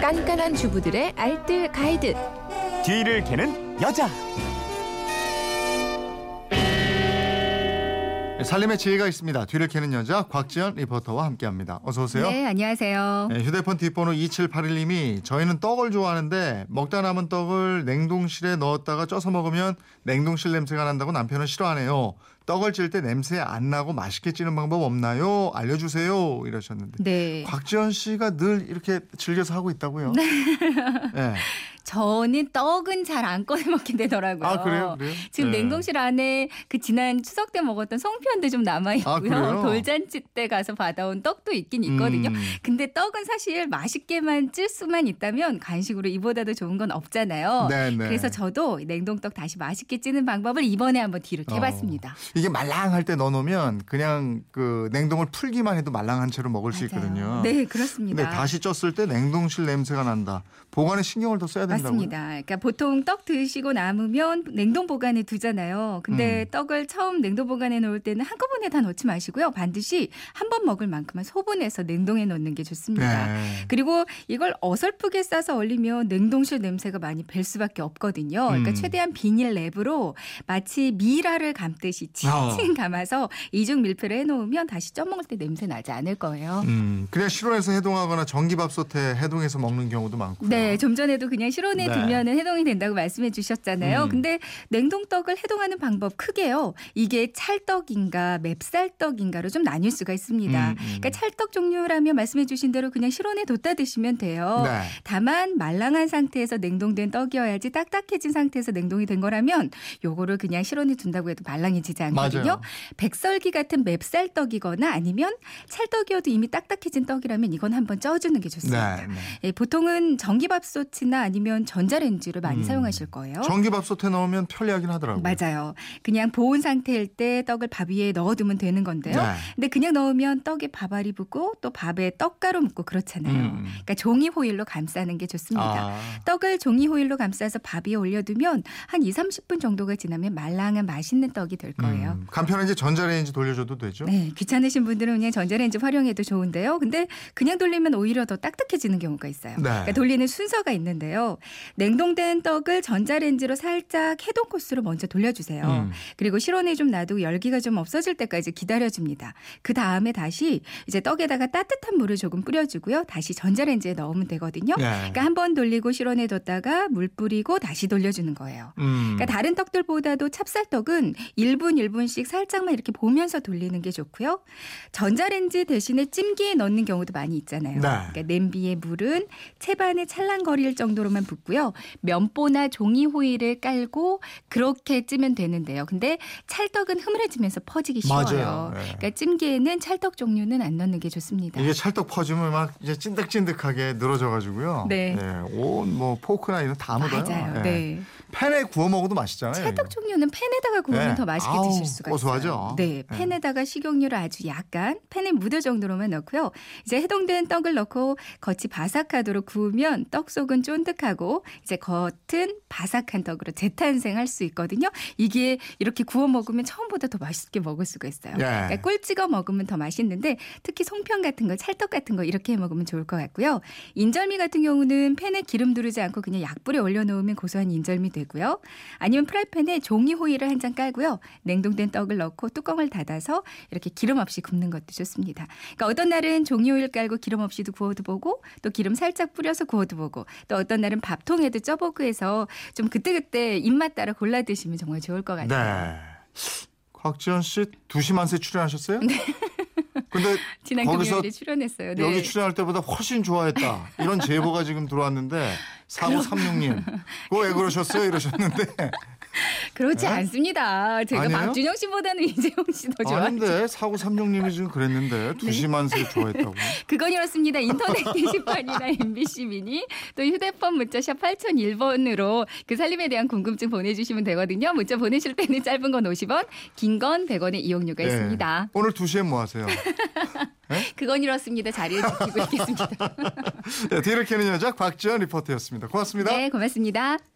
깐깐한 주부들의 알뜰 가이드. 뒤를 캐는 여자. 살림의 지혜가 있습니다. 뒤를 캐는 여자 곽지연 리포터와 함께합니다. 어서 오세요. 네, 안녕하세요. 네, 휴대폰 뒷번호 2781님이 저희는 떡을 좋아하는데 먹다 남은 떡을 냉동실에 넣었다가 쪄서 먹으면 냉동실 냄새가 난다고 남편은 싫어하네요. 떡을 찔 때 냄새 안 나고 맛있게 찌는 방법 없나요? 알려주세요. 이러셨는데. 네. 곽지연 씨가 늘 이렇게 즐겨서 하고 있다고요. 네. 저는 떡은 잘 안 꺼내 먹게 되더라고요. 아 그래요, 그래요? 지금 네. 냉동실 안에 그 지난 추석 때 먹었던 송편도 좀 남아 아, 있고요. 그래요? 돌잔치 때 가서 받아온 떡도 있긴 있거든요. 음. 근데 떡은 사실 맛있게만 찔 수만 있다면 간식으로 이보다도 좋은 건 없잖아요. 네, 네. 그래서 저도 냉동떡 다시 맛있게 찌는 방법을 이번에 한번 뒤로 캐봤습니다. 이게 말랑할 때 넣어 놓으면 그냥 그 냉동을 풀기만 해도 말랑한 채로 먹을 수 맞아요. 있거든요. 네, 그렇습니다. 근데 다시 쪘을 때 냉동실 냄새가 난다. 보관에 신경을 더 써야 된다고요? 맞습니다. 그러니까 보통 떡 드시고 남으면 냉동 보관에 두잖아요. 근데 음. 떡을 처음 냉동 보관에 놓을 때는 한꺼번에 다 넣지 마시고요. 반드시 한 번 먹을 만큼만 소분해서 냉동에 넣는 게 좋습니다. 네. 그리고 이걸 어설프게 싸서 얼리면 냉동실 냄새가 많이 벨 수밖에 없거든요. 그러니까 음. 최대한 비닐 랩으로 마치 미라를 감듯이 어. 칭칭 감아서 이중 밀폐를 해 놓으면 다시 쪄 먹을 때 냄새 나지 않을 거예요. 음, 그냥 실온에서 해동하거나 전기밥솥에 해동해서 먹는 경우도 많고요. 네, 좀 전에도 그냥 실 온에 네. 두면은 해동이 된다고 말씀해 주셨잖아요. 음. 근데 냉동떡을 해동하는 방법 크게요. 이게 찰떡인가 맵쌀떡인가로 좀 나뉠 수가 있습니다. 음, 음. 그러니까 찰떡 종류라면 말씀해 주신 대로 그냥 실온에 뒀다 드시면 돼요. 네. 다만 말랑한 상태에서 냉동된 떡이어야지 딱딱해진 상태에서 냉동이 된 거라면 요거를 그냥 실온에 둔다고 해도 말랑해지지 않거든요. 맞아요. 백설기 같은 맵쌀떡이거나 아니면 찰떡이어도 이미 딱딱해진 떡이라면 이건 한번 쪄주는 게 좋습니다. 네, 네. 예, 보통은 전기밥솥이나 아니면 전자레인지를 많이 음. 사용하실 거예요. 전기밥솥에 넣으면 편리하긴 하더라고요. 맞아요. 그냥 보온 상태일 때 떡을 밥 위에 넣어두면 되는 건데요. 네. 근데 그냥 넣으면 떡에 밥알이 붙고 또 밥에 떡가루 묻고 그렇잖아요. 음. 그러니까 종이 호일로 감싸는 게 좋습니다. 아, 떡을 종이 호일로 감싸서 밥 위에 올려두면 한 2, 30분 정도가 지나면 말랑한 맛있는 떡이 될 거예요. 음, 간편하게 전자레인지 돌려줘도 되죠? 네, 귀찮으신 분들은 그냥 전자레인지 활용해도 좋은데요. 근데 그냥 돌리면 오히려 더 딱딱해지는 경우가 있어요. 네. 그러니까 돌리는 순서가 있는데요. 냉동된 떡을 전자레인지로 살짝 해동 코스로 먼저 돌려주세요. 음. 그리고 실온에 좀 놔두고 열기가 좀 없어질 때까지 기다려줍니다. 그 다음에 다시 이제 떡에다가 따뜻한 물을 조금 뿌려주고요. 다시 전자레인지에 넣으면 되거든요. 네. 그러니까 한 번 돌리고 실온에 뒀다가 물 뿌리고 다시 돌려주는 거예요. 음. 그러니까 다른 떡들보다도 찹쌀떡은 1분 1분씩 살짝만 이렇게 보면서 돌리는 게 좋고요. 전자레인지 대신에 찜기에 넣는 경우도 많이 있잖아요. 네. 그러니까 냄비에 물은 채반에 찰랑거릴 정도로만 붓고요. 면보나 종이 호일을 깔고 그렇게 찌면 되는데요. 근데 찰떡은 흐물해지면서 퍼지기 쉬워요. 맞아요. 네. 그러니까 찜기에는 찰떡 종류는 안 넣는 게 좋습니다. 이게 찰떡 퍼주면 막 이제 찐득찐득하게 늘어져가지고요. 네. 온뭐 포크나 이런 다 묻어요. 맞아요. 예. 네. 팬에 구워 먹어도 맛있잖아요. 찰떡 종류는 팬에다가 구우면 네. 더 맛있게 아우, 드실 수가 고소하죠? 있어요. 네, 네. 팬에다가 식용유를 아주 약간 팬에 묻을 정도로만 넣고요. 이제 해동된 떡을 넣고 겉이 바삭하도록 구우면 떡 속은 쫀득하고 이제 겉은 바삭한 떡으로 재탄생할 수 있거든요. 이게 이렇게 구워 먹으면 처음보다 더 맛있게 먹을 수가 있어요. 예. 그러니까 꿀 찍어 먹으면 더 맛있는데 특히 송편 같은 거, 찰떡 같은 거 이렇게 해 먹으면 좋을 것 같고요. 인절미 같은 경우는 팬에 기름 두르지 않고 그냥 약불에 올려놓으면 고소한 인절미 되고요. 아니면 프라이팬에 종이 호일을 한 장 깔고요. 냉동된 떡을 넣고 뚜껑을 닫아서 이렇게 기름 없이 굽는 것도 좋습니다. 그러니까 어떤 날은 종이 호일 깔고 기름 없이도 구워도 보고 또 기름 살짝 뿌려서 구워도 보고 또 어떤 날은 밥 통에도 쪄보고 해서 좀 그때그때 입맛 따라 골라 드시면 정말 좋을 것 같아요. 네. 곽지연 씨 두시만세 출연하셨어요? 네. 근데 지난 거기서 출연했어요. 네. 여기 출연할 때보다 훨씬 좋아했다. 이런 제보가 지금 들어왔는데 4936님. 그거 왜 그러셨어요? 이러셨는데. 그렇지 네? 않습니다. 제가 아니에요? 박준영 씨보다는 이재용 씨 더 좋아하죠. 아닌데 4936님이 지금 그랬는데 두시만세 좋아했다고. 그건 이렇습니다. 인터넷 게시판이나 MBC 미니 또 휴대폰 문자 샵 8001번으로 그 살림에 대한 궁금증 보내주시면 되거든요. 문자 보내실 때는 짧은 건 50원, 긴 건 100원의 이용료가 네. 있습니다. 오늘 2시에 뭐 하세요? 그건 이렇습니다. 자리를 지키고 있겠습니다. 네, 뒤를 캐는 여자 곽지연 리포터였습니다. 고맙습니다. 네, 고맙습니다.